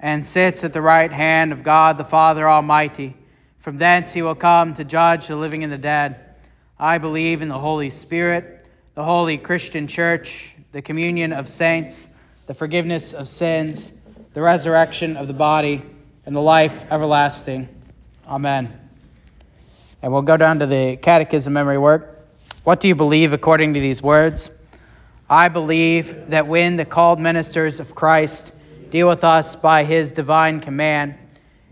and sits at the right hand of God the Father Almighty. From thence he will come to judge the living and the dead. I believe in the Holy Spirit, the holy Christian church, the communion of saints, the forgiveness of sins, the resurrection of the body, and the life everlasting. Amen. And we'll go down to the catechism memory work. What do you believe according to these words? I believe that when the called ministers of Christ deal with us by his divine command,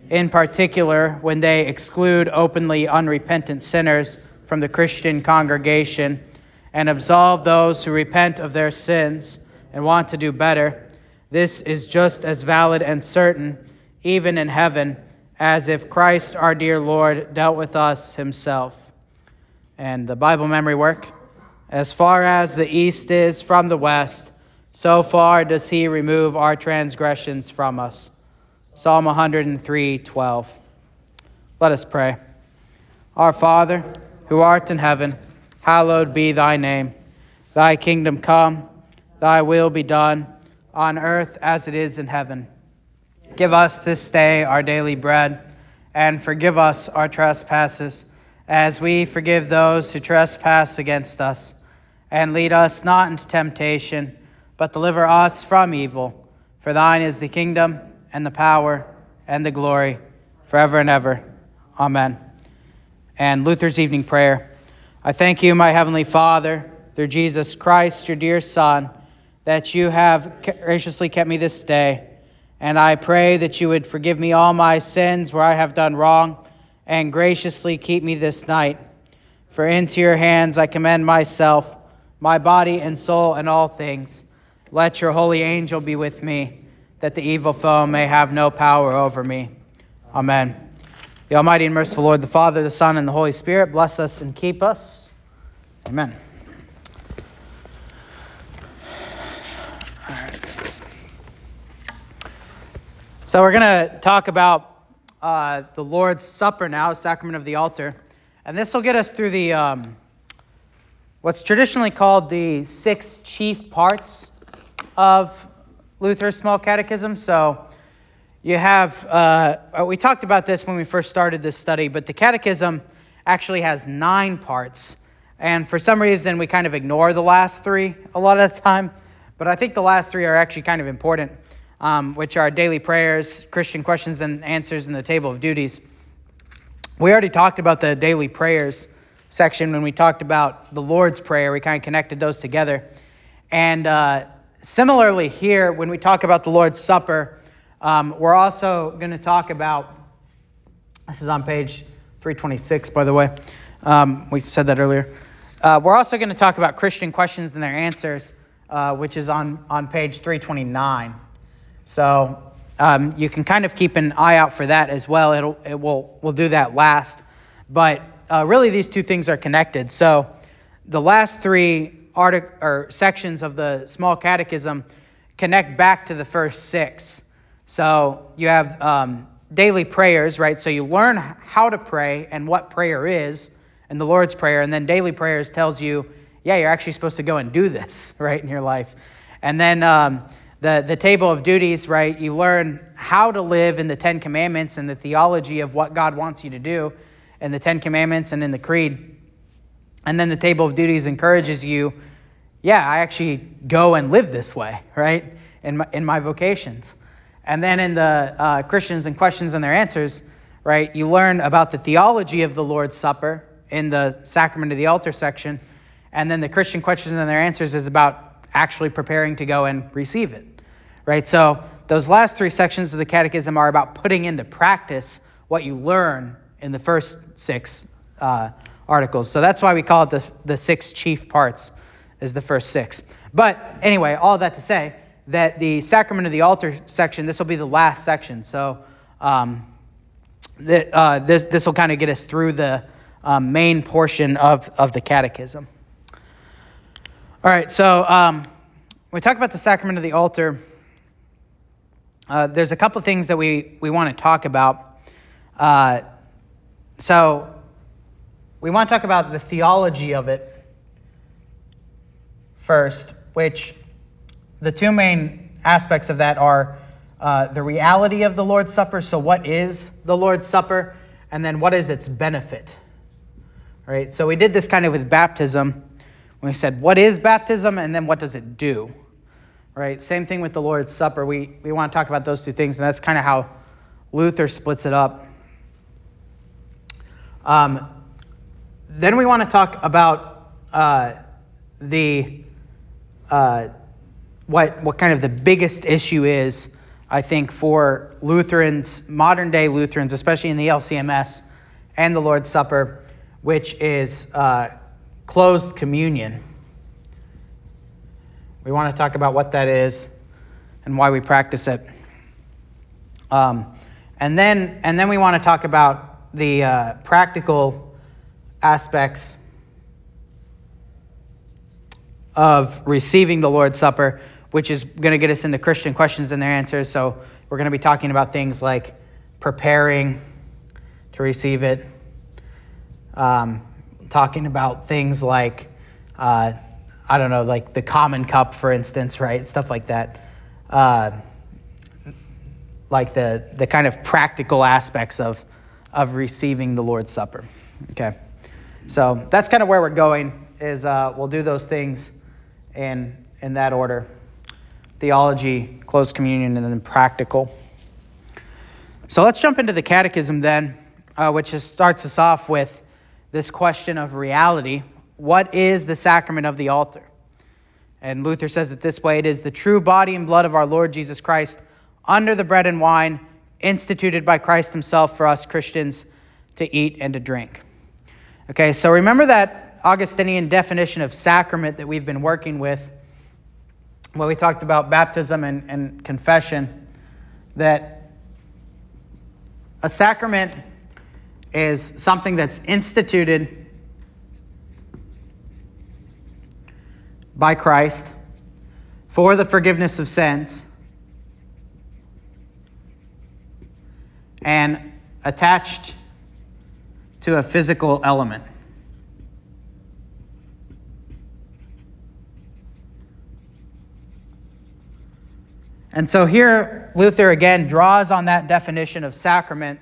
in particular when they exclude openly unrepentant sinners from the Christian congregation and absolve those who repent of their sins and want to do better, this is just as valid and certain, even in heaven, as if Christ our dear Lord dealt with us himself. And the Bible memory work. As far as the east is from the west, so far does he remove our transgressions from us. Psalm 103:12. Let us pray. Our Father, who art in heaven, hallowed be thy name. Thy kingdom come, thy will be done, on earth as it is in heaven. Give us this day our daily bread, and forgive us our trespasses, as we forgive those who trespass against us. And lead us not into temptation, but deliver us from evil. For thine is the kingdom, and the power, and the glory, forever and ever. Amen. And Luther's evening prayer. I thank you, my heavenly Father, through Jesus Christ, your dear Son, that you have graciously kept me this day. And I pray that you would forgive me all my sins where I have done wrong, and graciously keep me this night. For into your hands I commend myself, my body and soul, and all things. Let your holy angel be with me, that the evil foe may have no power over me. Amen. The Almighty and merciful Lord, the Father, the Son, and the Holy Spirit, bless us and keep us. Amen. So we're going to talk about uh, the Lord's Supper now, sacrament of the altar, and this will get us through the um, what's traditionally called the six chief parts of Luther's Small Catechism. So you have uh, we talked about this when we first started this study, but the Catechism actually has nine parts, and for some reason we kind of ignore the last three a lot of the time. But I think the last three are actually kind of important um, which are daily prayers, Christian questions and answers, and the table of duties. We already talked about the daily prayers section when we talked about the Lord's Prayer. We kind of connected those together. And uh, similarly, here, when we talk about the Lord's Supper, um, we're also going to talk about this is on page 326, by the way. Um, we said that earlier. Uh, we're also going to talk about Christian questions and their answers, uh, which is on, on page 329. So um, you can kind of keep an eye out for that as well. It'll, it will, we'll do that last. But uh, really, these two things are connected. So the last three artic- or sections of the small catechism connect back to the first six. So you have um, daily prayers, right? So you learn how to pray and what prayer is, and the Lord's Prayer, and then daily prayers tells you, yeah, you're actually supposed to go and do this, right, in your life. And then um, the, the table of duties, right, you learn how to live in the Ten Commandments and the theology of what God wants you to do in the Ten Commandments and in the Creed. And then the table of duties encourages you, yeah, I actually go and live this way, right, in my, in my vocations. And then in the uh, Christians and questions and their answers, right, you learn about the theology of the Lord's Supper in the sacrament of the altar section. And then the Christian questions and their answers is about actually preparing to go and receive it. Right? So those last three sections of the catechism are about putting into practice what you learn in the first six uh, articles. So that's why we call it the, the six chief parts, is the first six. But anyway, all that to say that the sacrament of the altar section, this will be the last section. So um, that, uh, this this will kind of get us through the um, main portion of, of the catechism. All right, so um, when we talk about the sacrament of the altar, uh, there's a couple things that we, we want to talk about. Uh, so we want to talk about the theology of it first, which the two main aspects of that are uh, the reality of the Lord's Supper. So, what is the Lord's Supper? And then, what is its benefit? Right? So, we did this kind of with baptism. When we said, what is baptism? And then, what does it do? Right? Same thing with the Lord's Supper. We, we want to talk about those two things, and that's kind of how Luther splits it up. Um, then we want to talk about uh, the uh, what what kind of the biggest issue is, I think, for Lutherans, modern day Lutherans, especially in the LCMS and the Lord's Supper, which is uh, closed communion. We want to talk about what that is and why we practice it. Um, and then and then we want to talk about the uh, practical aspects of receiving the Lord's Supper, which is going to get us into Christian questions and their answers. So we're going to be talking about things like preparing to receive it, um, talking about things like, uh, I don't know, like the common cup, for instance, right? Stuff like that. Uh, like the, the kind of practical aspects of, of receiving the Lord's Supper. Okay. So that's kind of where we're going, is uh, we'll do those things in, in that order theology, close communion, and then practical. So let's jump into the catechism then, uh, which is, starts us off with this question of reality. What is the sacrament of the altar? And Luther says it this way it is the true body and blood of our Lord Jesus Christ under the bread and wine instituted by Christ Himself for us Christians to eat and to drink. Okay, so remember that Augustinian definition of sacrament that we've been working with, when we talked about baptism and, and confession, that a sacrament is something that's instituted by Christ for the forgiveness of sins and attached to a physical element. And so here, Luther again draws on that definition of sacrament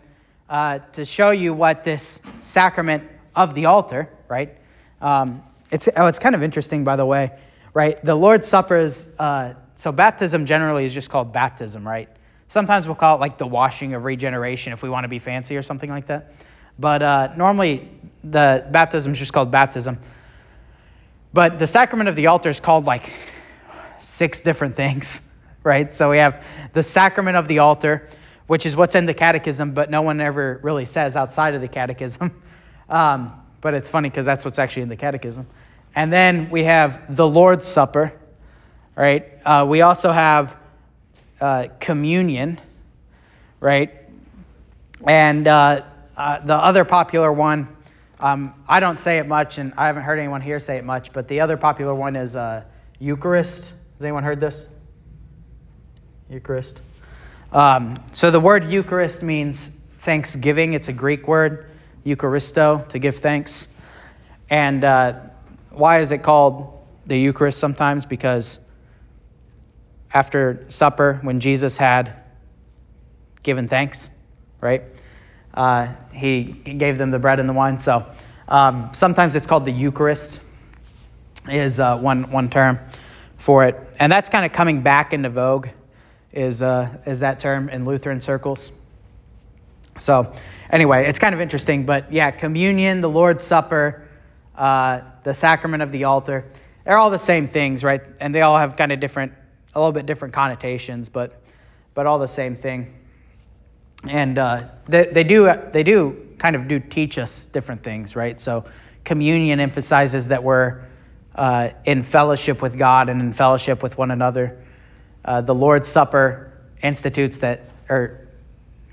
uh, to show you what this sacrament of the altar, right? Um, it's, oh, it's kind of interesting, by the way, right? The Lord's Supper is, uh, so baptism generally is just called baptism, right? Sometimes we'll call it like the washing of regeneration if we want to be fancy or something like that. But uh, normally, the baptism is just called baptism. But the sacrament of the altar is called like six different things right? So we have the sacrament of the altar, which is what's in the catechism, but no one ever really says outside of the catechism. Um, but it's funny because that's what's actually in the catechism. And then we have the Lord's Supper, right? Uh, we also have uh, communion, right? And uh, uh the other popular one, um, I don't say it much, and I haven't heard anyone here say it much, but the other popular one is uh, Eucharist. Has anyone heard this? Eucharist. Um, so the word Eucharist means thanksgiving. It's a Greek word, Eucharisto, to give thanks. And uh, why is it called the Eucharist sometimes? Because after supper, when Jesus had given thanks, right? Uh, he, gave them the bread and the wine. So um, sometimes it's called the Eucharist, is uh, one one term for it, and that's kind of coming back into vogue is, uh, is that term in Lutheran circles. So, anyway, it's kind of interesting, but yeah, communion, the Lord's Supper, uh, the sacrament of the altar, they're all the same things, right? And they all have kind of different, a little bit different connotations, but, but all the same thing. And uh, they, they do, they do kind of do teach us different things, right? So, communion emphasizes that we're uh, in fellowship with God and in fellowship with one another. Uh, the Lord's Supper institutes that, or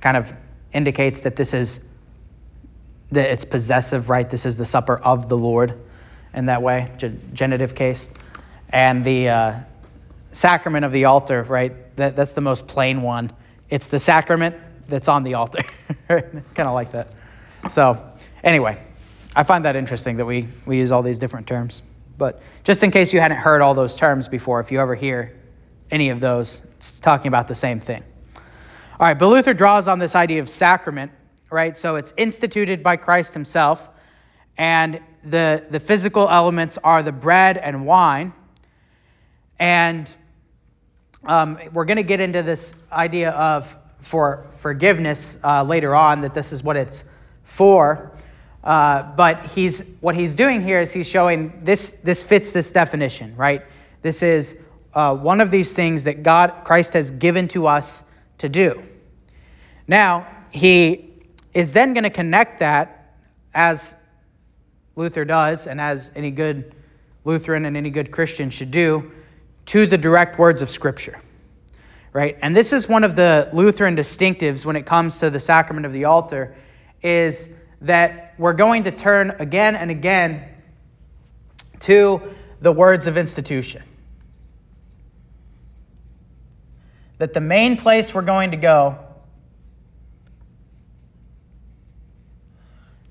kind of indicates that this is that it's possessive, right? This is the supper of the Lord in that way, genitive case. And the uh, sacrament of the altar, right? That, that's the most plain one. It's the sacrament that's on the altar. kind of like that. So, anyway, I find that interesting that we, we use all these different terms. But just in case you hadn't heard all those terms before, if you ever hear any of those, it's talking about the same thing. All right, but Luther draws on this idea of sacrament, right? So it's instituted by Christ himself, and the, the physical elements are the bread and wine. And um, we're going to get into this idea of for forgiveness uh, later on, that this is what it's for. Uh, but he's what he's doing here is he's showing this this fits this definition, right? This is uh, one of these things that God Christ has given to us to do. Now, he is then going to connect that, as Luther does, and as any good Lutheran and any good Christian should do, to the direct words of Scripture. Right? And this is one of the Lutheran distinctives when it comes to the sacrament of the altar, is that we're going to turn again and again to the words of institution. That the main place we're going to go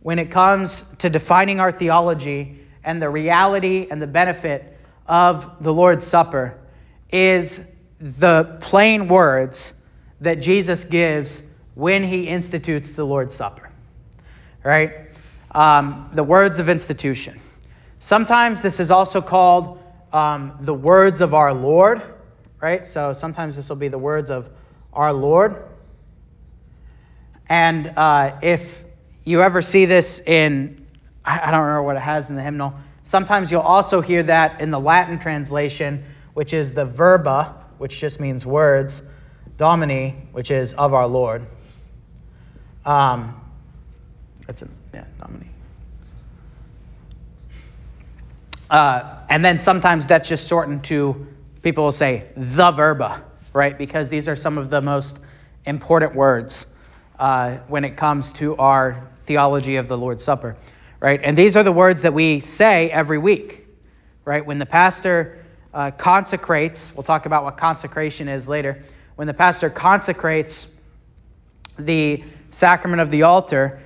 when it comes to defining our theology and the reality and the benefit of the Lord's Supper is the plain words that Jesus gives when he institutes the Lord's Supper. Right? Um, the words of institution. Sometimes this is also called um, the words of our Lord. Right? So sometimes this will be the words of our Lord. And uh, if you ever see this in, I don't remember what it has in the hymnal. Sometimes you'll also hear that in the Latin translation, which is the verba, which just means words, domini, which is of our Lord. Um, that's it, yeah, domini. Uh, and then sometimes that's just shortened to, people will say the verba, right? Because these are some of the most important words uh, when it comes to our theology of the Lord's Supper, right? And these are the words that we say every week, right? When the pastor uh, consecrates, we'll talk about what consecration is later. When the pastor consecrates the sacrament of the altar,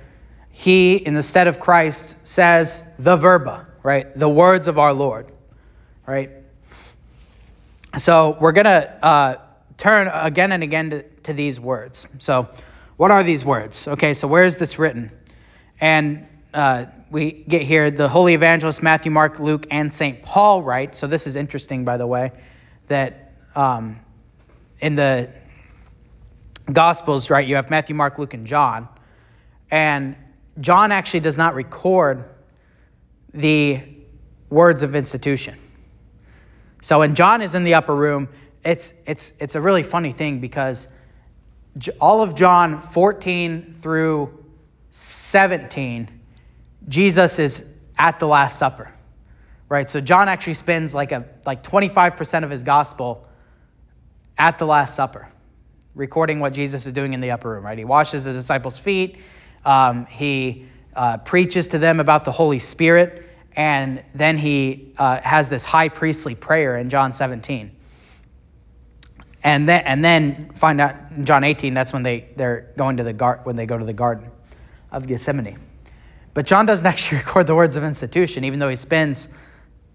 he, in the stead of Christ, says the verba, right? The words of our Lord, right? So we're going to uh, turn again and again to, to these words. So, what are these words? Okay, so where is this written? And uh, we get here the holy evangelists Matthew, Mark, Luke, and St. Paul write. So this is interesting, by the way, that um, in the Gospels, right, you have Matthew, Mark, Luke, and John. And John actually does not record the words of institution. So when John is in the upper room, it's, it's, it's a really funny thing because all of John 14 through 17, Jesus is at the Last Supper. Right? So John actually spends like a like 25% of his gospel at the Last Supper, recording what Jesus is doing in the upper room, right? He washes the disciples' feet, um, he uh, preaches to them about the Holy Spirit, and then he uh, has this high priestly prayer in John 17. And then, and then find out in John 18, that's when they, they're going to the gar- when they go to the garden of Gethsemane. But John doesn't actually record the words of institution, even though he spends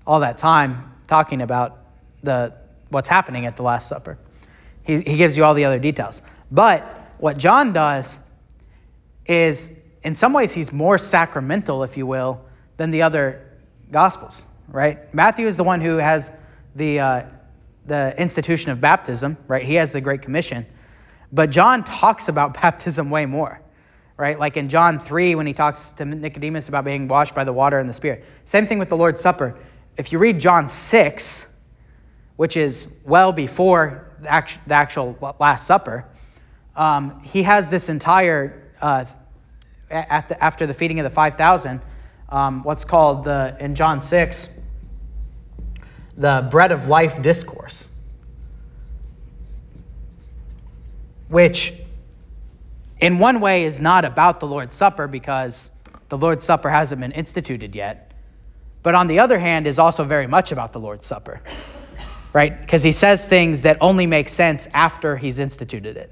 all that time talking about the what's happening at the Last Supper. He, he gives you all the other details. But what John does is, in some ways, he's more sacramental, if you will, than the other Gospels, right? Matthew is the one who has the, uh, the institution of baptism, right? He has the Great Commission. But John talks about baptism way more right? Like in John 3, when he talks to Nicodemus about being washed by the water and the Spirit. Same thing with the Lord's Supper. If you read John 6, which is well before the actual Last Supper, um, he has this entire, uh, the, after the feeding of the 5,000, um, what's called the, in John 6, the bread of life discourse, which in one way is not about the Lord's Supper because the Lord's Supper hasn't been instituted yet. But on the other hand, is also very much about the Lord's Supper, right? Because he says things that only make sense after he's instituted it,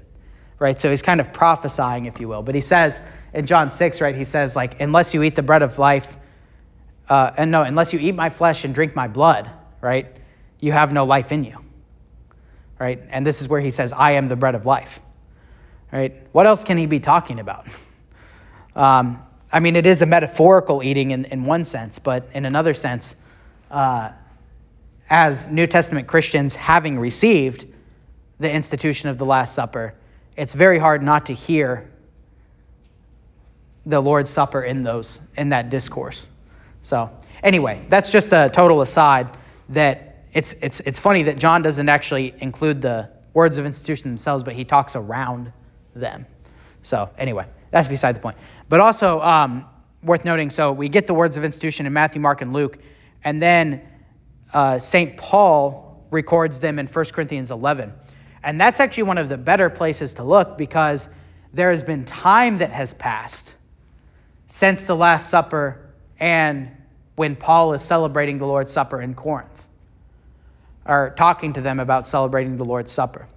right? So he's kind of prophesying, if you will. But he says in John 6, right, he says, like, unless you eat the bread of life, uh, and no, unless you eat my flesh and drink my blood, right, you have no life in you, right? And this is where he says, I am the bread of life, right? What else can he be talking about? Um, I mean, it is a metaphorical eating in, in one sense, but in another sense, uh, as New Testament Christians having received the institution of the Last Supper, it's very hard not to hear the Lord's Supper in those in that discourse. So anyway, that's just a total aside. That it's it's it's funny that John doesn't actually include the words of institution themselves, but he talks around them. So anyway, that's beside the point. But also um, worth noting. So we get the words of institution in Matthew, Mark, and Luke, and then uh, St. Paul records them in 1 Corinthians 11. And that's actually one of the better places to look because there has been time that has passed since the Last Supper and when Paul is celebrating the Lord's Supper in Corinth, or talking to them about celebrating the Lord's Supper.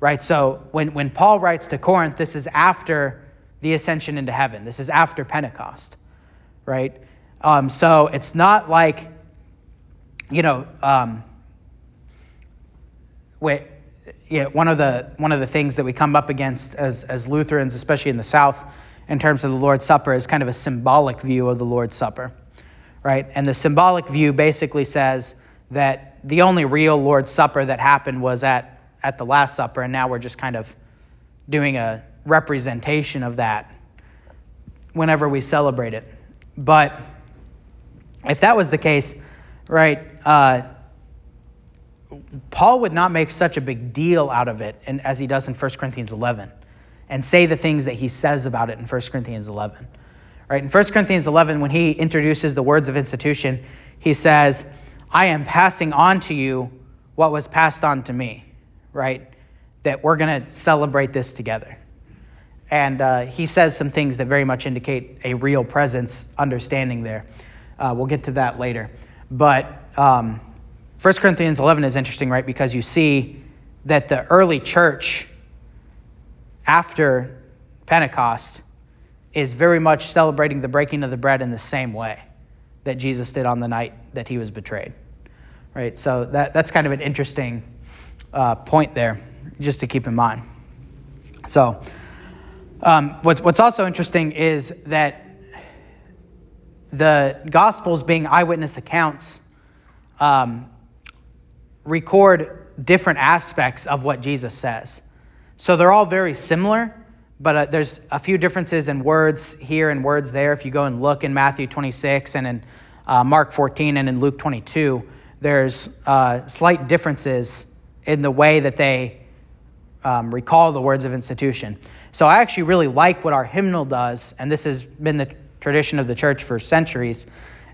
Right? So when, when Paul writes to Corinth, this is after the ascension into heaven. This is after Pentecost. Right? Um, so it's not like, you know, um, wait, yeah, one of the one of the things that we come up against as as Lutherans, especially in the South, in terms of the Lord's Supper, is kind of a symbolic view of the Lord's Supper, right? And the symbolic view basically says that the only real Lord's Supper that happened was at at the Last Supper, and now we're just kind of doing a representation of that whenever we celebrate it. But if that was the case, right? Uh, Paul would not make such a big deal out of it and, as he does in 1 Corinthians 11 and say the things that he says about it in 1 Corinthians 11. Right? In 1 Corinthians 11, when he introduces the words of institution, he says, I am passing on to you what was passed on to me, right? That we're going to celebrate this together. And uh, he says some things that very much indicate a real presence, understanding there. Uh, we'll get to that later. But um, 1 Corinthians 11 is interesting, right? Because you see that the early church after Pentecost is very much celebrating the breaking of the bread in the same way that Jesus did on the night that he was betrayed. Right? So that, that's kind of an interesting uh, point there, just to keep in mind. So, um, what's, what's also interesting is that the Gospels, being eyewitness accounts, um, record different aspects of what Jesus says. So they're all very similar, but uh, there's a few differences in words here and words there. If you go and look in Matthew 26 and in uh, Mark 14 and in Luke 22, there's uh, slight differences in the way that they um, recall the words of institution. So I actually really like what our hymnal does, and this has been the tradition of the church for centuries,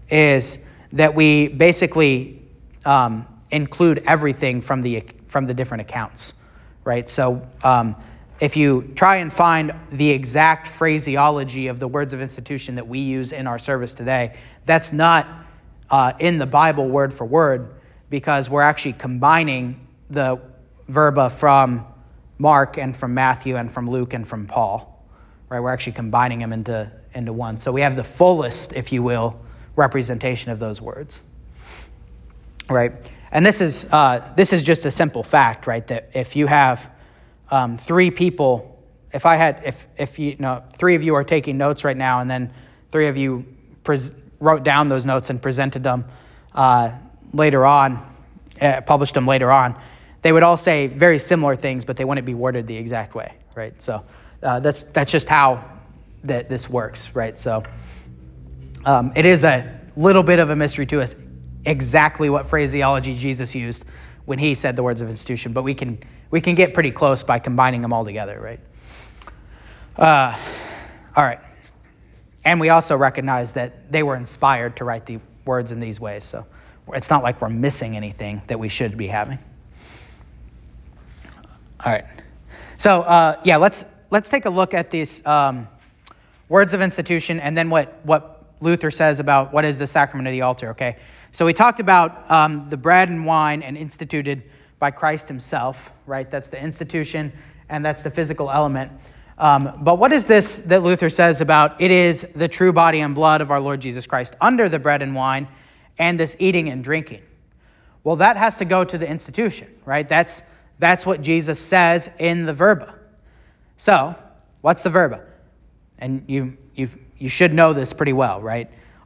is that we basically um, include everything from the from the different accounts right? So um, if you try and find the exact phraseology of the words of institution that we use in our service today, that's not uh, in the Bible word for word because we're actually combining the verba from Mark and from Matthew and from Luke and from Paul. Right? We're actually combining them into, into one. So we have the fullest, if you will, representation of those words. Right? And this is, uh, this is just a simple fact, right? That if you have um, three people, if I had, if, if you, you know, three of you are taking notes right now, and then three of you pres- wrote down those notes and presented them uh, later on, uh, published them later on, they would all say very similar things, but they wouldn't be worded the exact way, right? So uh, that's that's just how that this works, right? So um, it is a little bit of a mystery to us exactly what phraseology Jesus used when he said the words of institution, but we can we can get pretty close by combining them all together, right? Uh, all right. And we also recognize that they were inspired to write the words in these ways, so it's not like we're missing anything that we should be having. All right. So uh, yeah, let's let's take a look at these um, words of institution and then what, what Luther says about what is the sacrament of the altar, okay? So we talked about um, the bread and wine and instituted by Christ himself, right? That's the institution and that's the physical element. Um, but what is this that Luther says about it is the true body and blood of our Lord Jesus Christ under the bread and wine and this eating and drinking? Well, that has to go to the institution, right? That's, that's what Jesus says in the verba. So, what's the verba? And you, you you should know this pretty well, right?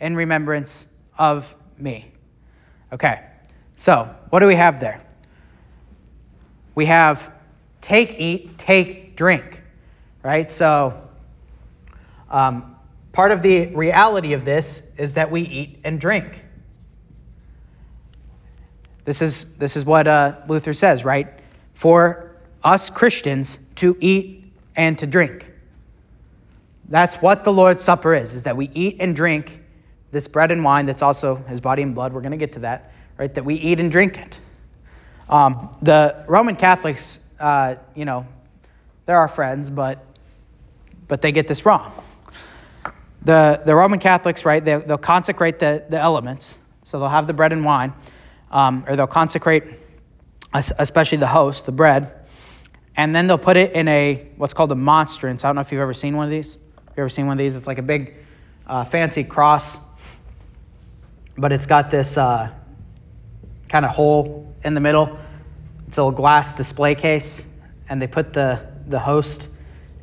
in remembrance of me. Okay, so what do we have there? We have take, eat, take, drink, right? So um, part of the reality of this is that we eat and drink. This is, this is what uh, Luther says, right? For us Christians to eat and to drink. That's what the Lord's Supper is, is that we eat and drink this bread and wine that's also his body and blood. We're going to get to that, right? That we eat and drink it. Um, the Roman Catholics, uh, you know, they're our friends, but but they get this wrong. The the Roman Catholics, right? They, they'll consecrate the the elements, so they'll have the bread and wine, um, or they'll consecrate, especially the host, the bread, and then they'll put it in a what's called a monstrance. I don't know if you've ever seen one of these. You ever seen one of these? It's like a big, uh, fancy cross, but it's got this uh, kind of hole in the middle. It's a little glass display case, and they put the the host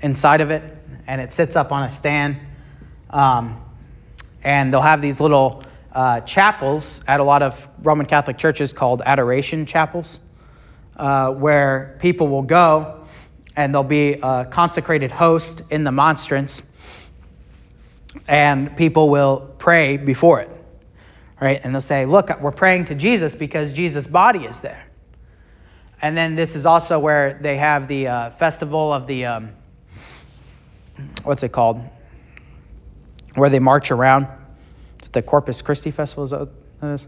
inside of it, and it sits up on a stand. Um, and they'll have these little uh, chapels at a lot of Roman Catholic churches called adoration chapels, uh, where people will go and there'll be a consecrated host in the monstrance and people will pray before it, right? And they'll say, Look, we're praying to Jesus because Jesus' body is there. And then this is also where they have the uh, festival of the, um, what's it called? Where they march around. It's the Corpus Christi Festival, is that what it is?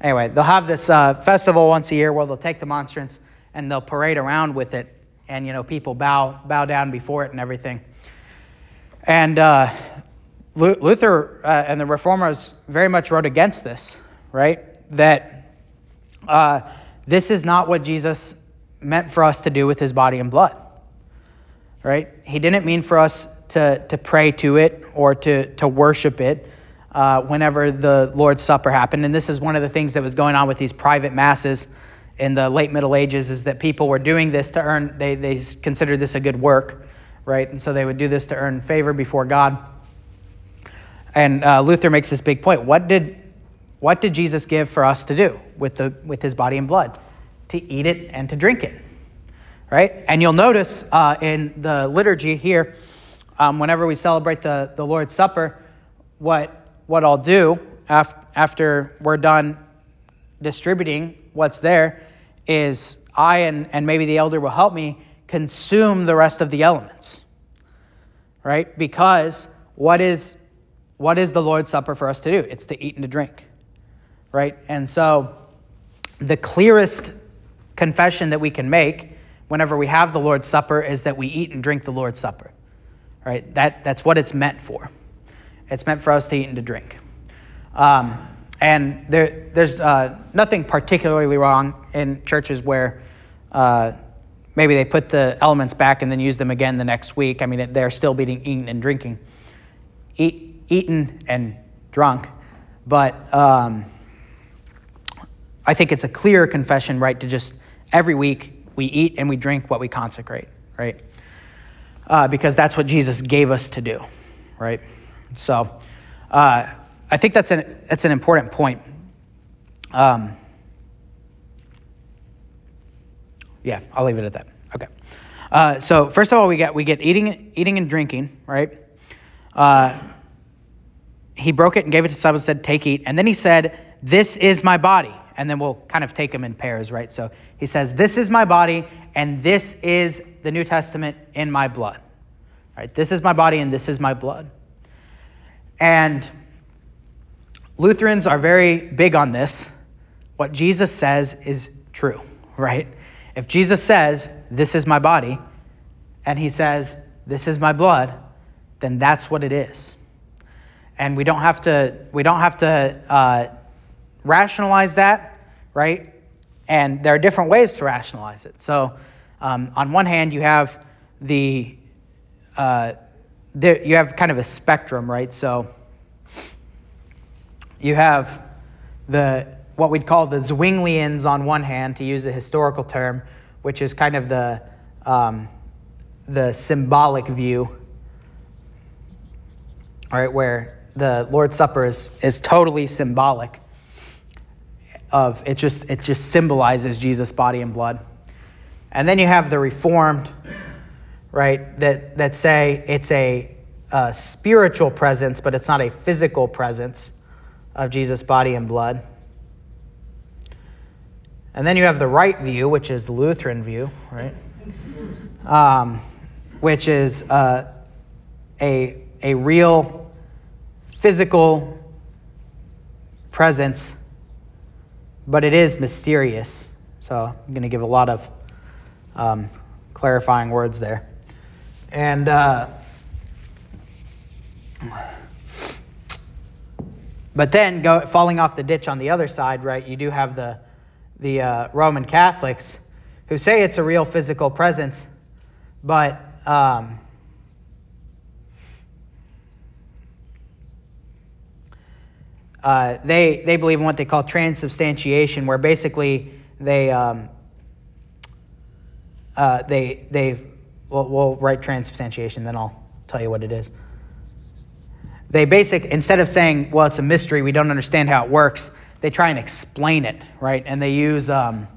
Anyway, they'll have this uh, festival once a year where they'll take the monstrance and they'll parade around with it. And, you know, people bow, bow down before it and everything. And uh, Luther uh, and the reformers very much wrote against this, right? That uh, this is not what Jesus meant for us to do with his body and blood, right? He didn't mean for us to, to pray to it or to, to worship it uh, whenever the Lord's Supper happened. And this is one of the things that was going on with these private masses in the late Middle Ages is that people were doing this to earn, they, they considered this a good work, right? And so they would do this to earn favor before God. And uh, Luther makes this big point. What did, what did Jesus give for us to do with, the, with his body and blood? To eat it and to drink it. Right? And you'll notice uh, in the liturgy here, um, whenever we celebrate the, the Lord's Supper, what, what I'll do af- after we're done distributing what's there is I and, and maybe the elder will help me consume the rest of the elements. Right? Because what is what is the Lord's Supper for us to do? It's to eat and to drink, right? And so the clearest confession that we can make whenever we have the Lord's Supper is that we eat and drink the Lord's Supper, right? That, that's what it's meant for. It's meant for us to eat and to drink. Um, and there, there's uh, nothing particularly wrong in churches where uh, maybe they put the elements back and then use them again the next week. I mean, they're still being eaten and drinking. Eat, eaten and drunk, but um, I think it's a clear confession, right, to just every week we eat and we drink what we consecrate, right? Uh, because that's what Jesus gave us to do, right? So uh, I think that's an that's an important point. Um, yeah, I'll leave it at that. Okay. Uh, so first of all, we get we get eating eating and drinking, right? Uh, he broke it and gave it to disciples, and said, Take, eat. And then he said, This is my body. And then we'll kind of take them in pairs, right? So he says, This is my body, and this is the New Testament in my blood. Right? This is my body, and this is my blood. And Lutherans are very big on this. What Jesus says is true, right? If Jesus says, This is my body, and he says, This is my blood, then that's what it is and we don't have to we don't have to uh, rationalize that, right? And there are different ways to rationalize it. So, um, on one hand, you have the, uh, you have kind of a spectrum, right? So, you have the what we'd call the Zwinglians on one hand, to use a historical term, which is kind of the um, the symbolic view, right, where the Lord's Supper is, is totally symbolic of it just it just symbolizes Jesus' body and blood. And then you have the Reformed, right, that that say it's a, a spiritual presence, but it's not a physical presence of Jesus' body and blood. And then you have the right view, which is the Lutheran view, right? Um, which is uh, a a real physical presence, but it is mysterious. So I'm going to give a lot of um, clarifying words there. And uh, but then go, falling off the ditch on the other side, right? You do have the the uh, Roman Catholics who say it's a real physical presence, but um, uh, they they believe in what they call transubstantiation, where basically they um, uh, they they we'll, we'll write transubstantiation, then I'll tell you what it is. They basic instead of saying, well, it's a mystery, we don't understand how it works. They try and explain it, right? And they use um,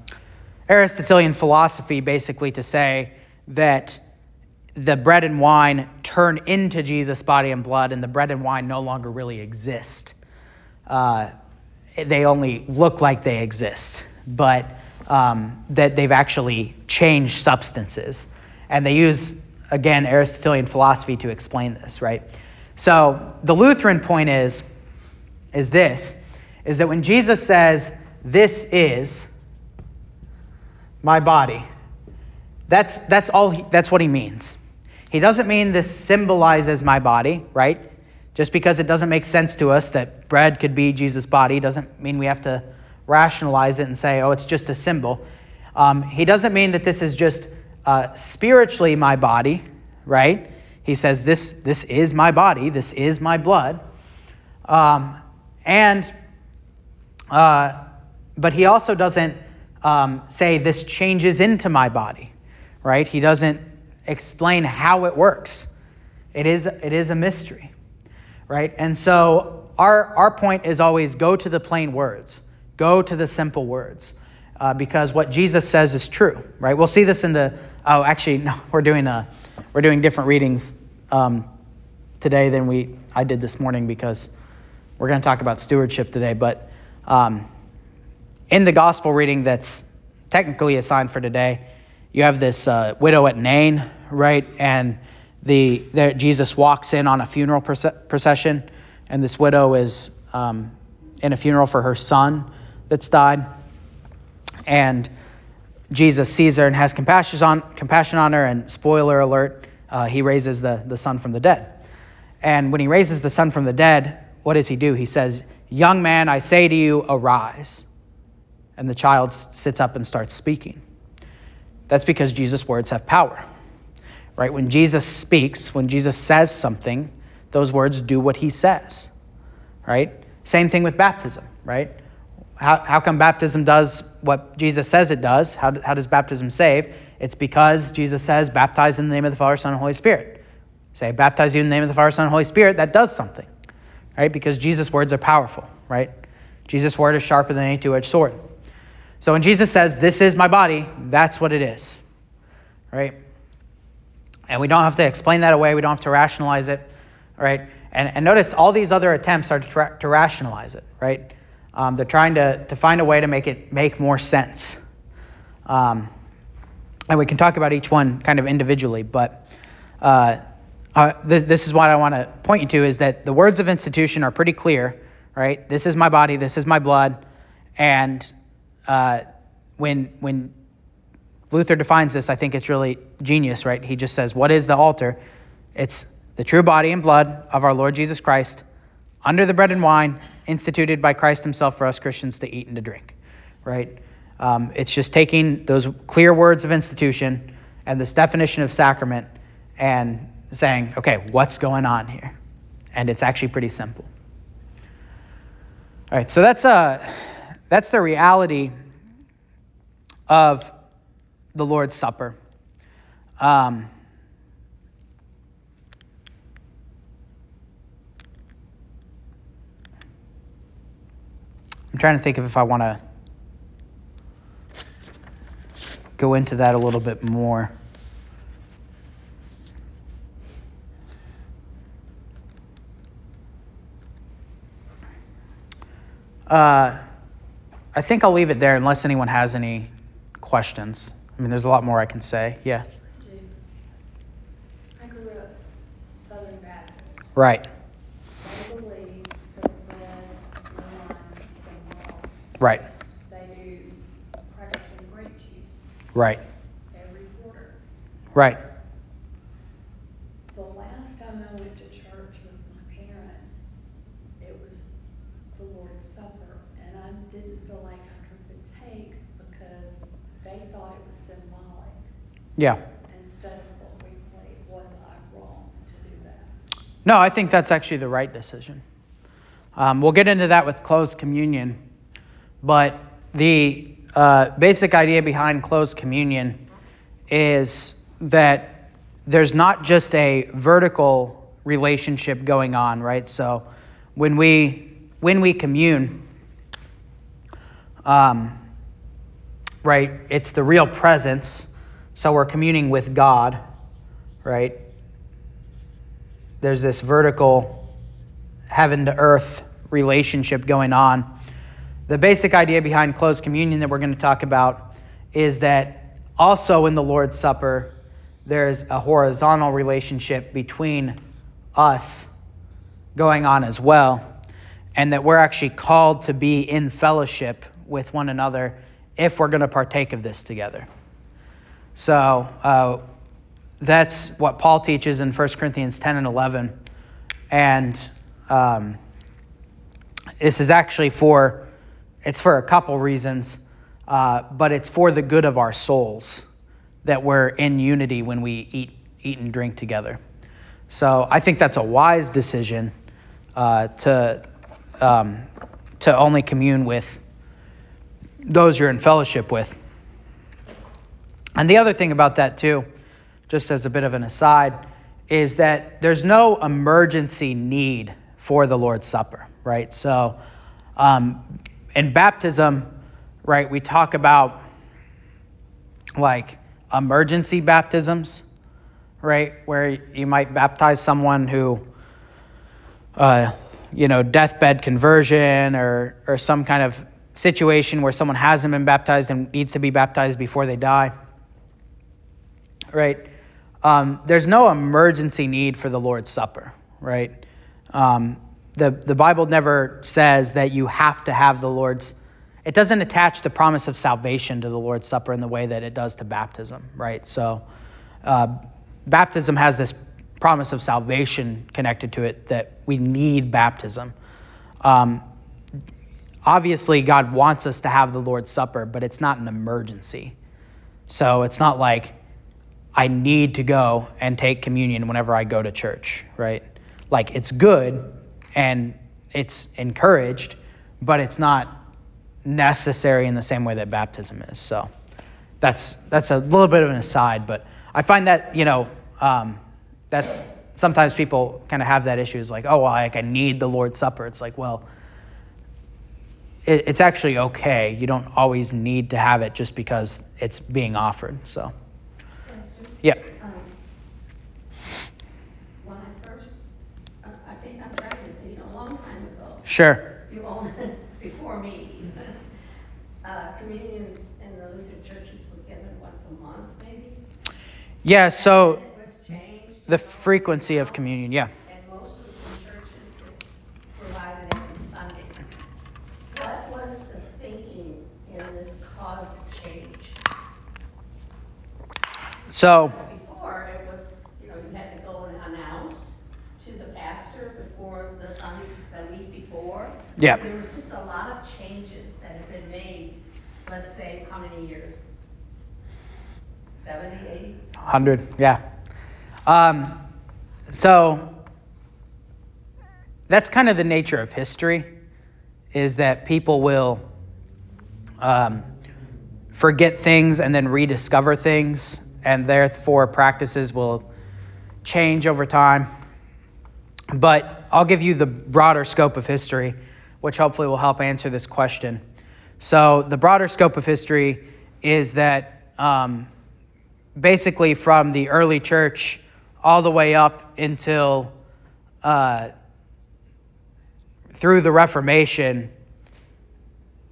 Aristotelian philosophy basically to say that the bread and wine turn into Jesus' body and blood, and the bread and wine no longer really exist uh, they only look like they exist, but um, that they've actually changed substances. And they use, again, Aristotelian philosophy to explain this, right? So the Lutheran point is, is this, is that when Jesus says, this is my body, that's, that's, all he, that's what he means. He doesn't mean this symbolizes my body, right? Just because it doesn't make sense to us that bread could be Jesus' body doesn't mean we have to rationalize it and say, oh, it's just a symbol. Um, he doesn't mean that this is just uh, spiritually my body, right? He says, this, this is my body, this is my blood. Um, and, uh, but he also doesn't um, say this changes into my body, right? He doesn't explain how it works. It is, it is a mystery right? And so our, our point is always go to the plain words, go to the simple words, uh, because what Jesus says is true, right? We'll see this in the, oh, actually, no, we're doing, a, we're doing different readings um, today than we I did this morning because we're going to talk about stewardship today, but um, in the gospel reading that's technically assigned for today, you have this uh, widow at Nain, right? And the, Jesus walks in on a funeral procession, and this widow is um, in a funeral for her son that's died. And Jesus sees her and has compassion on, compassion on her, and spoiler alert, uh, he raises the, the son from the dead. And when he raises the son from the dead, what does he do? He says, Young man, I say to you, arise. And the child sits up and starts speaking. That's because Jesus' words have power right? When Jesus speaks, when Jesus says something, those words do what he says, right? Same thing with baptism, right? How, how come baptism does what Jesus says it does? How, how does baptism save? It's because Jesus says, baptize in the name of the Father, Son, and Holy Spirit. Say, baptize you in the name of the Father, Son, and Holy Spirit, that does something, right? Because Jesus' words are powerful, right? Jesus' word is sharper than any two edged sword. So when Jesus says, This is my body, that's what it is, right? And we don't have to explain that away. We don't have to rationalize it, right? And, and notice all these other attempts are to, tra- to rationalize it, right? Um, they're trying to, to find a way to make it make more sense. Um, and we can talk about each one kind of individually, but uh, uh, th- this is what I want to point you to is that the words of institution are pretty clear, right? This is my body, this is my blood, and uh, when when Luther defines this, I think it's really genius, right? He just says, "What is the altar? It's the true body and blood of our Lord Jesus Christ, under the bread and wine instituted by Christ Himself for us Christians to eat and to drink." Right? Um, it's just taking those clear words of institution and this definition of sacrament and saying, okay, what's going on here? And it's actually pretty simple. All right, so that's uh, that's the reality of the Lord's Supper. Um, I'm trying to think of if I want to go into that a little bit more. Uh, I think I'll leave it there unless anyone has any questions. I mean, there's a lot more I can say. Yeah. I grew up Southern Baptist. Right. They believe that the bread, the wine, and milk, Right. they do practically grape juice Right. every quarter. Right. The last time I went to church with my parents, it was the Lord's Supper, and I didn't feel like I could partake because they thought it was symbolic Yeah. instead of what we believe. Was I wrong to do that? No, I think that's actually the right decision. Um, we'll get into that with closed communion, but the uh, basic idea behind closed communion is that there's not just a vertical relationship going on, right? So when we when we commune, um, right, it's the real presence. So we're communing with God, right? there's this vertical heaven to earth relationship going on. The basic idea behind closed communion that we're going to talk about is that also in the Lord's Supper, there's a horizontal relationship between us going on as well, and that we're actually called to be in fellowship with one another if we're going to partake of this together. So, uh, that's what Paul teaches in 1 Corinthians 10 and 11. And um, this is actually for, it's for a couple reasons, uh, but it's for the good of our souls that we're in unity when we eat, eat and drink together. So I think that's a wise decision uh, to, um, to only commune with those you're in fellowship with. And the other thing about that, too, just as a bit of an aside, is that there's no emergency need for the Lord's Supper, right? So um, in baptism, right, we talk about like emergency baptisms, right, where you might baptize someone who, uh, you know, deathbed conversion or or some kind of situation where someone hasn't been baptized and needs to be baptized before they die, right? um, there's no emergency need for the Lord's Supper, right? Um, the the Bible never says that you have to have the Lord's. It doesn't attach the promise of salvation to the Lord's Supper in the way that it does to baptism, right? So, uh, baptism has this promise of salvation connected to it that we need baptism. Um, obviously, God wants us to have the Lord's Supper, but it's not an emergency. So it's not like I need to go and take communion whenever I go to church, right? Like it's good and it's encouraged, but it's not necessary in the same way that baptism is. So that's that's a little bit of an aside, but I find that you know um, that's sometimes people kind of have that issue. Is like, oh, well, like I need the Lord's Supper. It's like, well, it, it's actually okay. You don't always need to have it just because it's being offered. So. Yeah. Um, when I first, uh, I think I'm it you know, a long time ago. Sure. You all, before me, uh, communion in the Lutheran churches were given once a month, maybe? Yeah, so the frequency of communion, yeah. So, Before, it was, you know, you had to go and announce to the pastor before the Sunday, the week before. Yeah. There was just a lot of changes that have been made, let's say, how many years? Seventy, eighty? 100, yeah. Um, so, that's kind of the nature of history, is that people will um, forget things and then rediscover things, and therefore practices will change over time. But I'll give you the broader scope of history, which hopefully will help answer this question. So, the broader scope of history is that um, basically from the early church all the way up until uh, through the Reformation,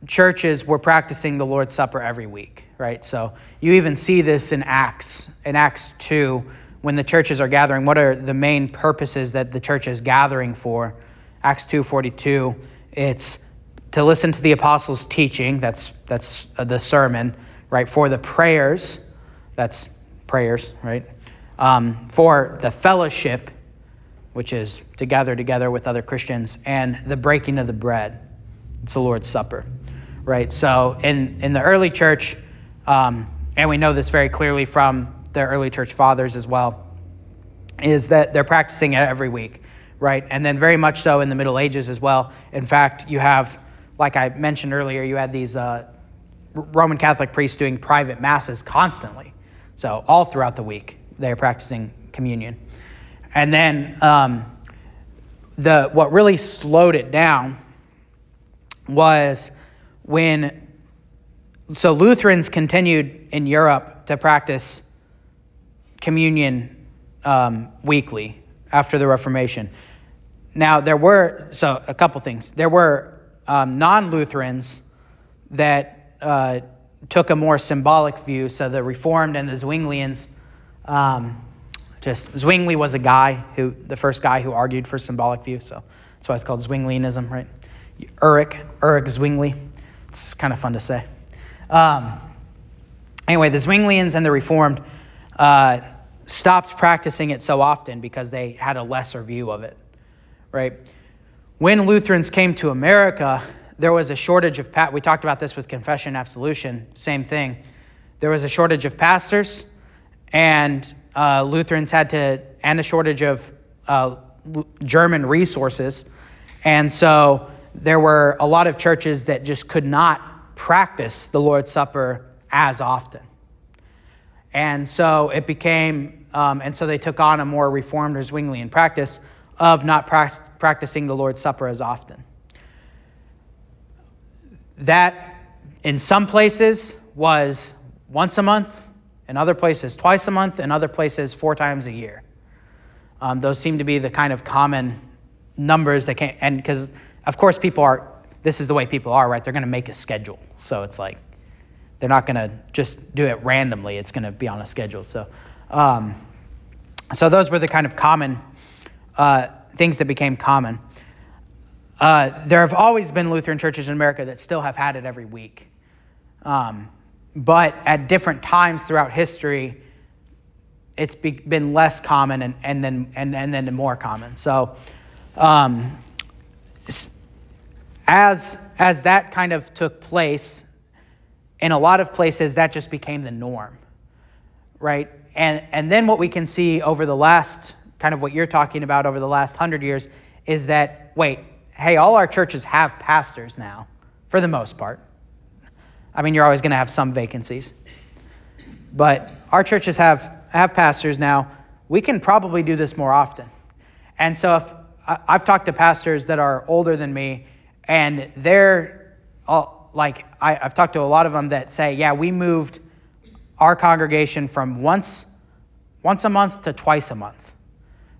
churches were practicing the Lord's Supper every week, right? So you even see this in Acts, in Acts 2, when the churches are gathering. What are the main purposes that the church is gathering for? Acts 2:42, it's to listen to the apostles' teaching, that's that's uh, the sermon, right? For the prayers, that's prayers, right? Um, for the fellowship, which is to gather together with other Christians, and the breaking of the bread. It's the Lord's Supper, right? So in, in the early church, um, and we know this very clearly from the early church fathers as well, is that they're practicing it every week, right? And then very much so in the Middle Ages as well. In fact, you have, like I mentioned earlier, you had these uh, Roman Catholic priests doing private masses constantly. So all throughout the week, they're practicing communion. And then um, the what really slowed it down was when so Lutherans continued in Europe to practice communion um, weekly after the Reformation. Now there were so a couple things. There were um, non-Lutherans that uh, took a more symbolic view. So the Reformed and the Zwinglians. Um, just Zwingli was a guy who the first guy who argued for symbolic view, so that's why it's called Zwinglianism, right? Ulrich, Ulrich Zwingli. It's kind of fun to say. Um, anyway, the Zwinglians and the Reformed uh, stopped practicing it so often because they had a lesser view of it, right? When Lutherans came to America, there was a shortage of pa- we talked about this with confession absolution, same thing. There was a shortage of pastors, and uh, Lutherans had to, and a shortage of uh, German resources. And so there were a lot of churches that just could not practice the Lord's Supper as often. And so it became, um, and so they took on a more reformed or Zwinglian practice of not pra- practicing the Lord's Supper as often. That, in some places, was once a month, in other places twice a month, in other places four times a year. Um, those seem to be the kind of common numbers that can, and because of course people are, this is the way people are, right? They're going to make a schedule, so it's like they're not going to just do it randomly. It's going to be on a schedule. So, um, so those were the kind of common uh, things that became common. Uh, there have always been Lutheran churches in America that still have had it every week. Um, but at different times throughout history, it's be, been less common and, and then and, and then more common. So, um, as as that kind of took place, in a lot of places that just became the norm, right? And and then what we can see over the last kind of what you're talking about over the last hundred years is that wait, hey, all our churches have pastors now, for the most part. I mean, you're always going to have some vacancies. But our churches have, have pastors now. We can probably do this more often. And so if I, I've talked to pastors that are older than me, and they're all, like, I, I've talked to a lot of them that say, yeah, we moved our congregation from once, once a month to twice a month,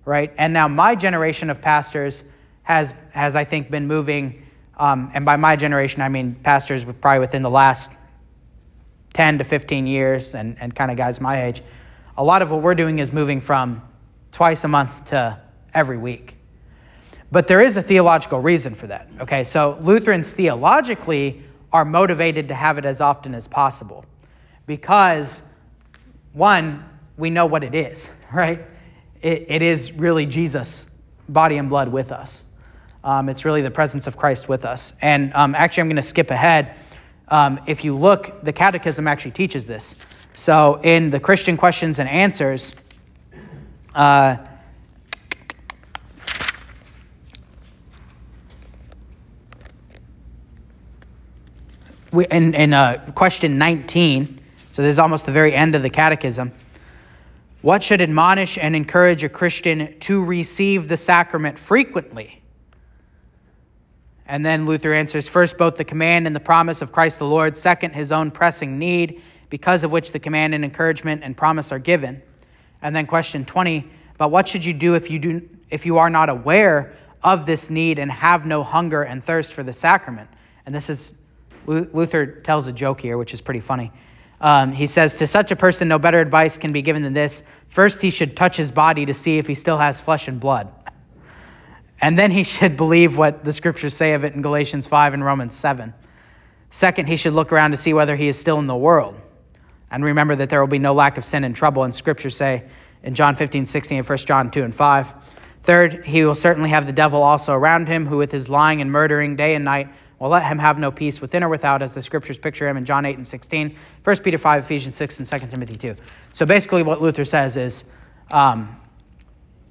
right? And now my generation of pastors has has I think been moving, um, and by my generation I mean pastors probably within the last 10 to 15 years, and and kind of guys my age. A lot of what we're doing is moving from twice a month to every week. But there is a theological reason for that. Okay, so Lutherans theologically are motivated to have it as often as possible because, one, we know what it is, right? It, it is really Jesus, body and blood with us. Um, it's really the presence of Christ with us. And um, actually, I'm going to skip ahead. Um, if you look, the Catechism actually teaches this. So in the Christian questions and answers, uh, in, in uh, question 19, so this is almost the very end of the catechism. What should admonish and encourage a Christian to receive the sacrament frequently? And then Luther answers first, both the command and the promise of Christ the Lord. Second, his own pressing need, because of which the command and encouragement and promise are given. And then question 20, but what should you do if you, do, if you are not aware of this need and have no hunger and thirst for the sacrament? And this is Luther tells a joke here, which is pretty funny. Um, he says, To such a person, no better advice can be given than this. First, he should touch his body to see if he still has flesh and blood. And then he should believe what the scriptures say of it in Galatians 5 and Romans 7. Second, he should look around to see whether he is still in the world. And remember that there will be no lack of sin and trouble, and scriptures say in John 15, 16, and 1 John 2 and 5. Third, he will certainly have the devil also around him, who with his lying and murdering day and night well, let him have no peace within or without, as the scriptures picture him in John 8 and 16, 1 Peter 5, Ephesians 6, and 2 Timothy 2. So basically, what Luther says is um,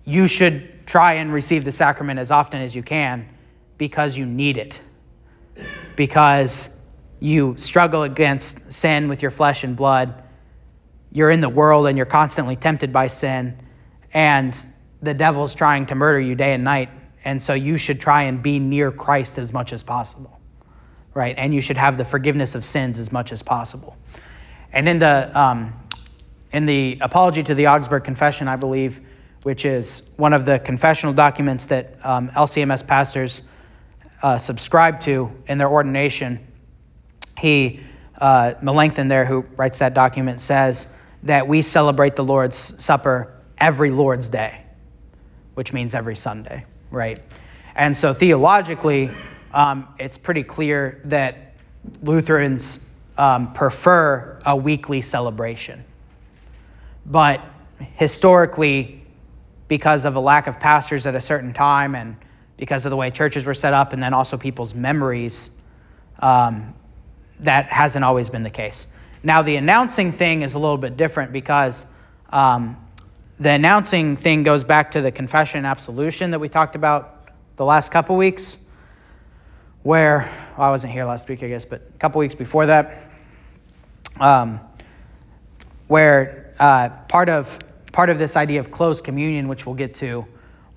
you should try and receive the sacrament as often as you can because you need it, because you struggle against sin with your flesh and blood. You're in the world and you're constantly tempted by sin, and the devil's trying to murder you day and night and so you should try and be near Christ as much as possible, right? And you should have the forgiveness of sins as much as possible. And in the um, in the apology to the Augsburg Confession, I believe, which is one of the confessional documents that um, LCMS pastors uh, subscribe to in their ordination, he uh, Melanchthon there, who writes that document, says that we celebrate the Lord's Supper every Lord's Day, which means every Sunday right? And so theologically, um, it's pretty clear that Lutherans um, prefer a weekly celebration. But historically, because of a lack of pastors at a certain time and because of the way churches were set up and then also people's memories, um, that hasn't always been the case. Now, the announcing thing is a little bit different because um, the announcing thing goes back to the confession and absolution that we talked about the last couple weeks, where well, I wasn't here last week, I guess, but a couple weeks before that, um, where uh, part of part of this idea of closed communion, which we'll get to,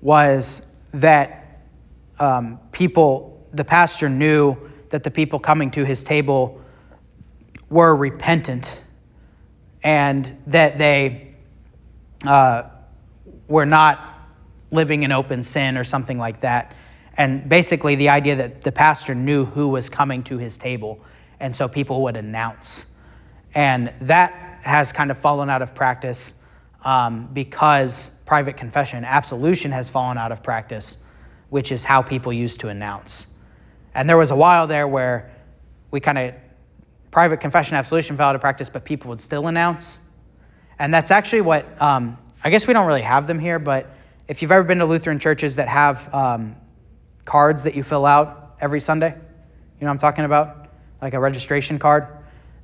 was that um, people, the pastor knew that the people coming to his table were repentant, and that they uh, were not living in open sin or something like that. And basically, the idea that the pastor knew who was coming to his table, and so people would announce. And that has kind of fallen out of practice um, because private confession, absolution, has fallen out of practice, which is how people used to announce. And there was a while there where we kind of, private confession, absolution fell out of practice, but people would still announce. And that's actually what, um, I guess we don't really have them here, but if you've ever been to Lutheran churches that have um, cards that you fill out every Sunday, you know what I'm talking about? Like a registration card.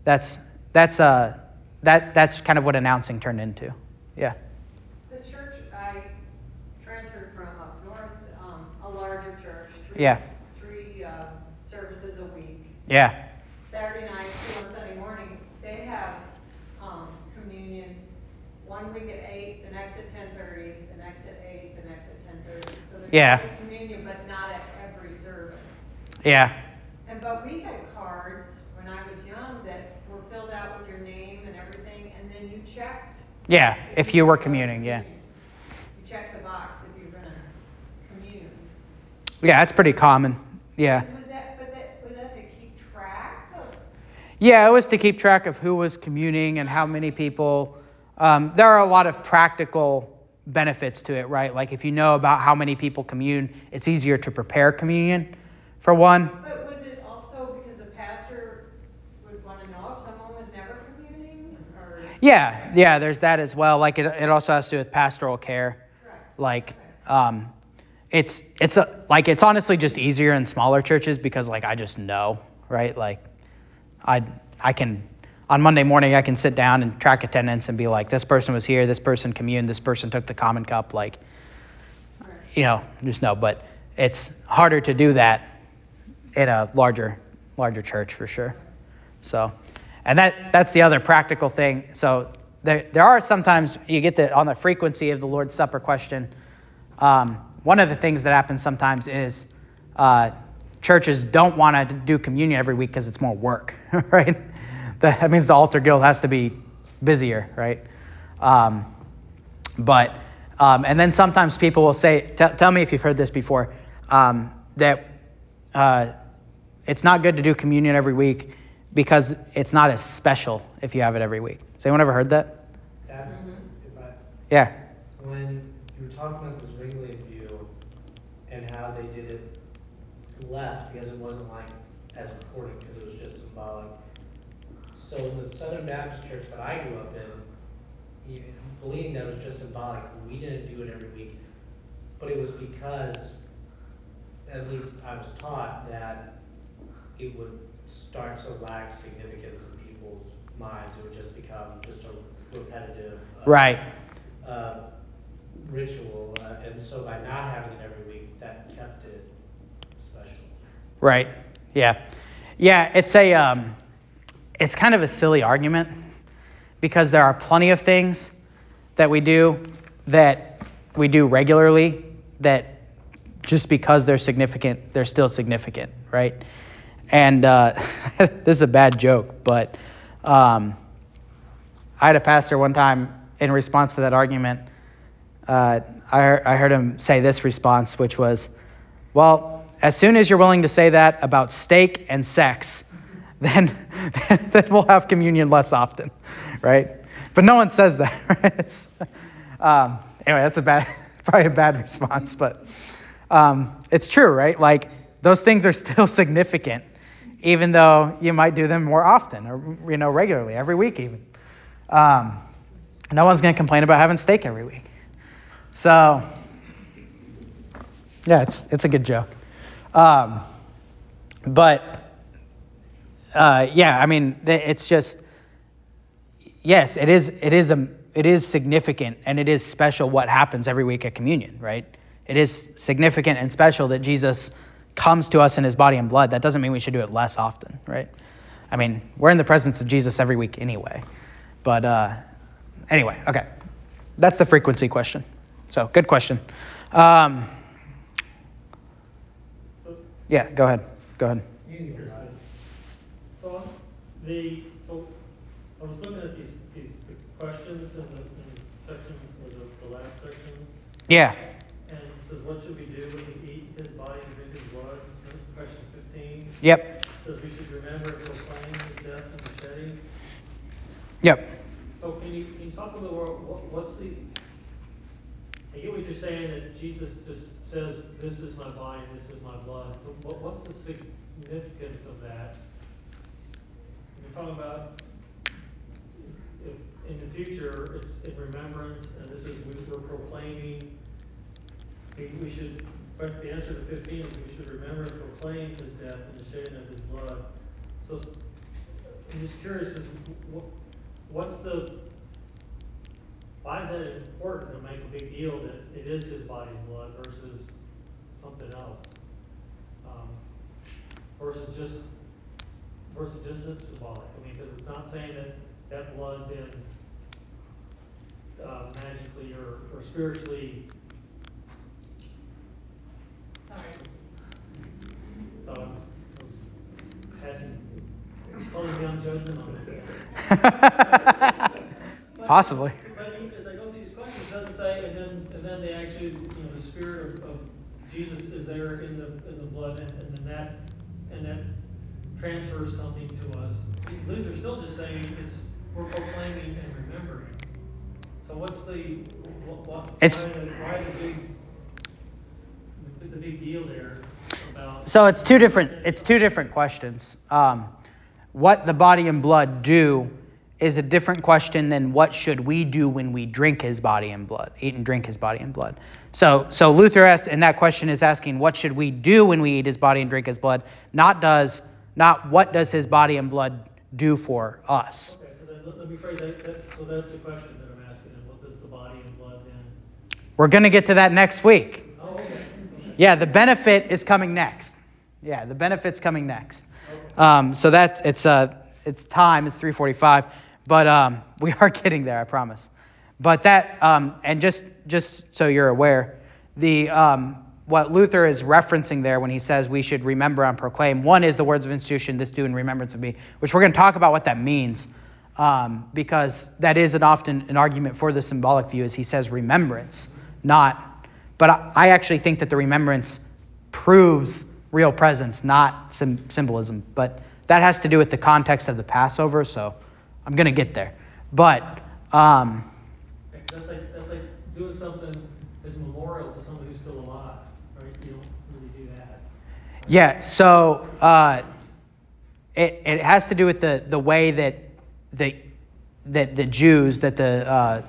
That's, that's, uh, that, that's kind of what announcing turned into. Yeah. The church I transferred from up north, um, a larger church. Three, yeah. Three uh, services a week. Yeah. Saturday night, two on Sunday morning. They have um, communion one week at eight, the next at ten thirty, the next at eight, the next at ten thirty. So there's yeah. communion, but not at every service. Yeah. And but we had cards when I was young that were filled out with your name and everything, and then you checked. Yeah, if, if you, you were communing, yeah. You checked the box if you're going to commune. Yeah, that's pretty common. Yeah. Was that, but that, was that to keep track of? Yeah, it was to keep track of who was communing and how many people. Um, there are a lot of practical benefits to it, right? Like if you know about how many people commune, it's easier to prepare communion, for one. But was it also because the pastor would want to know if someone was never communing, or? Yeah, yeah, there's that as well. Like it, it also has to do with pastoral care. Correct. Like, um, it's it's a, like it's honestly just easier in smaller churches because like I just know, right? Like, I I can on Monday morning I can sit down and track attendance and be like, this person was here, this person communed, this person took the common cup, like, you know, just know. But it's harder to do that in a larger larger church for sure. So, and that that's the other practical thing. So there there are sometimes you get the on the frequency of the Lord's Supper question. Um, one of the things that happens sometimes is uh, churches don't want to do communion every week because it's more work, right? That means the altar guild has to be busier, right? Um, but um, and then sometimes people will say, tell me if you've heard this before, um, that uh, it's not good to do communion every week because it's not as special if you have it every week. Has anyone ever heard that? That's, if I, Yeah. when you were talking about this Zwinglian view and how they did it less because it wasn't like as important because it was just symbolic. So in the Southern Baptist church that I grew up in, you- believing that it was just symbolic, we didn't do it every week. But it was because, at least I was taught, that it would start to lack significance in people's minds. It would just become just a repetitive. uh, Right. uh, ritual, uh, and so by not having it every week, that kept it special. Right. Yeah. Yeah. It's a um, it's kind of a silly argument because there are plenty of things that we do that we do regularly that just because they're significant, they're still significant, right? And uh, this is a bad joke, but um, I had a pastor one time in response to that argument. Uh, I, I heard him say this response, which was, "Well, as soon as you're willing to say that about steak and sex, then then we'll have communion less often, right?" But no one says that, right? Um, anyway, that's a bad, probably a bad response, but um, it's true, right? Like those things are still significant, even though you might do them more often or you know regularly, every week even. Um, no one's going to complain about having steak every week. So, yeah, it's it's a good joke. Um, but uh, yeah, I mean, it's just yes, it is it is a it is significant and it is special what happens every week at communion, right? It is significant and special that Jesus comes to us in his body and blood. That doesn't mean we should do it less often, right? I mean, we're in the presence of Jesus every week anyway. But uh, anyway, okay. That's the frequency question. So, good question. Um, yeah, go ahead. Go ahead. You can hear it. so the, so I was looking at these, these the questions in the, in section, or the, the last section, Yeah. and it says, what should we do when we eat his body and drink his blood? Question fifteen, Yep. says we should remember and proclaim his death and the shedding. Yep. So can you, can you talk a little more, what, what's the, I get what you're saying, that Jesus just says, this is my body, and this is my blood, so what, what's the significance of that? You're talking about, in the future, it's in remembrance, and this is, we- we're proclaiming, we, should, the answer to fifteen is we should remember and proclaim his death and the shedding of his blood. So, I'm just curious, is, wh- what's the, why is that important to make a big deal that it is his body and blood versus something else? Um, versus just, versus just it's symbolic, I mean, because it's not saying that that blood then, uh, magically or, or spiritually, Sorry. thought I was, I was passing, calling down judgment on this. Possibly. But you- as I go through these questions, it doesn't say, and then, and then they actually, you know, the spirit of, of Jesus is there in the, blood, and, and then that, and that transfers something to us. Luther's still just saying it's, we're proclaiming and remembering. So what's the, what, what, It's- why the, why the big, the, the big deal there about? So it's two different it's two different questions. Um, what the body and blood do is a different question than what should we do when we drink his body and blood, eat and drink his body and blood. So so Luther asks, and that question is asking what should we do when we eat his body and drink his blood, not does not what does his body and blood do for us. Okay, so then let, let me phrase that, that, so that's the question that I'm asking, and what does the body and blood then? We're going to get to that next week. Yeah, the benefit is coming next. Yeah, the benefit's coming next. Um, so that's it's uh it's time. It's 3:45, but um, we are getting there. I promise. But that um, and just just so you're aware, the um, what Luther is referencing there when he says we should remember and proclaim. One is the words of institution, this do in remembrance of me, which we're going to talk about what that means, um, because that is an often an argument for the symbolic view. Is he says remembrance, not. But I, I actually think that the remembrance proves real presence, not sim- symbolism. But that has to do with the context of the Passover, so I'm going to get there. But um, That's like, that's like doing something as a memorial to somebody who's still alive, right? You don't really do that. yeah, so uh, it, it has to do with the, the way that the, that the Jews, that the uh,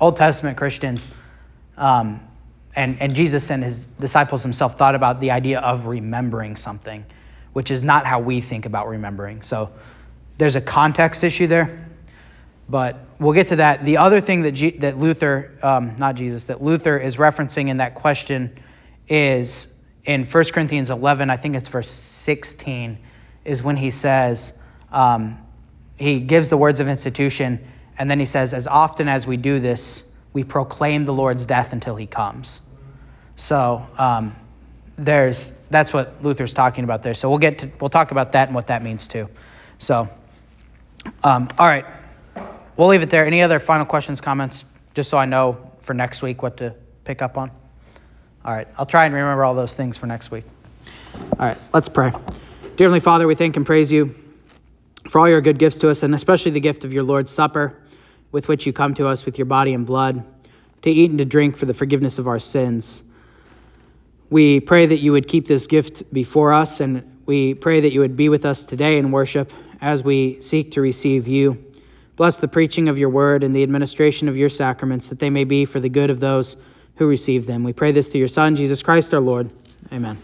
Old Testament Christians, um, and, and Jesus and his disciples himself thought about the idea of remembering something, which is not how we think about remembering. So there's a context issue there, but we'll get to that. The other thing that, G, that Luther, um, not Jesus, that Luther is referencing in that question is in 1 Corinthians 11, I think it's verse 16, is when he says, um, he gives the words of institution, and then he says, as often as we do this, we proclaim the Lord's death until he comes. So um, there's that's what Luther's talking about there. So we'll get to we'll talk about that and what that means too. So um, all right, we'll leave it there. Any other final questions, comments, just so I know for next week what to pick up on. All right, I'll try and remember all those things for next week. All right, let's pray. Dear Heavenly Father, we thank and praise you for all your good gifts to us, and especially the gift of your Lord's Supper, with which you come to us with your body and blood, to eat and to drink for the forgiveness of our sins. We pray that you would keep this gift before us, and we pray that you would be with us today in worship as we seek to receive you. Bless the preaching of your word and the administration of your sacraments, that they may be for the good of those who receive them. We pray this through your Son, Jesus Christ our Lord. Amen.